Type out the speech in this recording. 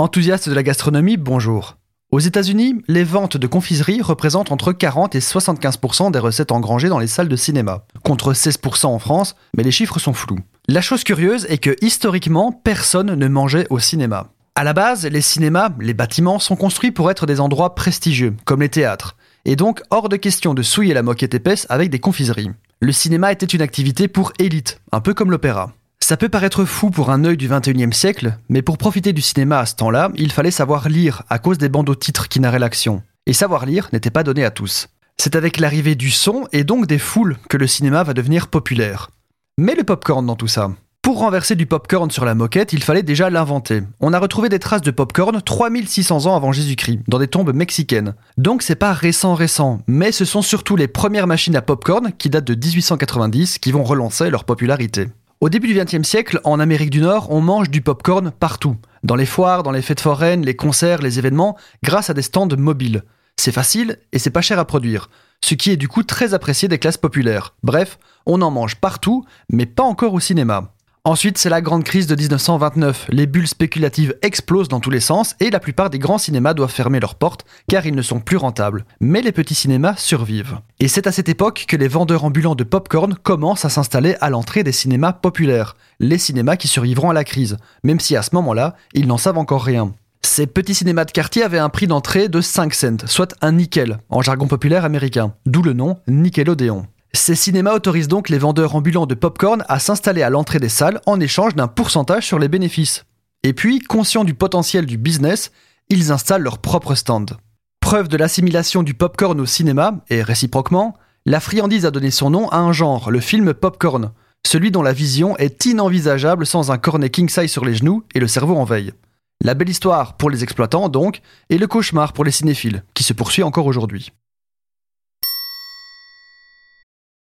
Enthousiaste de la gastronomie, bonjour. Aux États-Unis, les ventes de confiserie représentent entre 40 et 75% des recettes engrangées dans les salles de cinéma, contre 16% en France, mais les chiffres sont flous. La chose curieuse est que historiquement, personne ne mangeait au cinéma. À la base, les cinémas, les bâtiments sont construits pour être des endroits prestigieux, comme les théâtres, et donc hors de question de souiller la moquette épaisse avec des confiseries. Le cinéma était une activité pour élite, un peu comme l'opéra. Ça peut paraître fou pour un œil du 21e siècle, mais pour profiter du cinéma à ce temps-là, il fallait savoir lire à cause des bandeaux titres qui narraient l'action. Et savoir lire n'était pas donné à tous. C'est avec l'arrivée du son et donc des foules que le cinéma va devenir populaire. Mais le popcorn dans tout ça Pour renverser du popcorn sur la moquette, il fallait déjà l'inventer. On a retrouvé des traces de popcorn 3600 ans avant Jésus-Christ, dans des tombes mexicaines. Donc c'est pas récent récent, mais ce sont surtout les premières machines à popcorn, qui datent de 1890, qui vont relancer leur popularité. Au début du XXe siècle, en Amérique du Nord, on mange du popcorn partout. Dans les foires, dans les fêtes foraines, les concerts, les événements, grâce à des stands mobiles. C'est facile et c'est pas cher à produire, ce qui est du coup très apprécié des classes populaires. Bref, on en mange partout, mais pas encore au cinéma. Ensuite, c'est la grande crise de 1929. Les bulles spéculatives explosent dans tous les sens et la plupart des grands cinémas doivent fermer leurs portes car ils ne sont plus rentables. Mais les petits cinémas survivent. Et c'est à cette époque que les vendeurs ambulants de popcorn commencent à s'installer à l'entrée des cinémas populaires, les cinémas qui survivront à la crise, même si à ce moment-là, ils n'en savent encore rien. Ces petits cinémas de quartier avaient un prix d'entrée de 5 cents, soit un nickel, en jargon populaire américain, d'où le nom Nickelodeon. Ces cinémas autorisent donc les vendeurs ambulants de popcorn à s'installer à l'entrée des salles en échange d'un pourcentage sur les bénéfices. Et puis, conscients du potentiel du business, ils installent leur propre stand. Preuve de l'assimilation du popcorn au cinéma, et réciproquement, la friandise a donné son nom à un genre, le film popcorn, celui dont la vision est inenvisageable sans un cornet king sur les genoux et le cerveau en veille. La belle histoire pour les exploitants donc, et le cauchemar pour les cinéphiles, qui se poursuit encore aujourd'hui.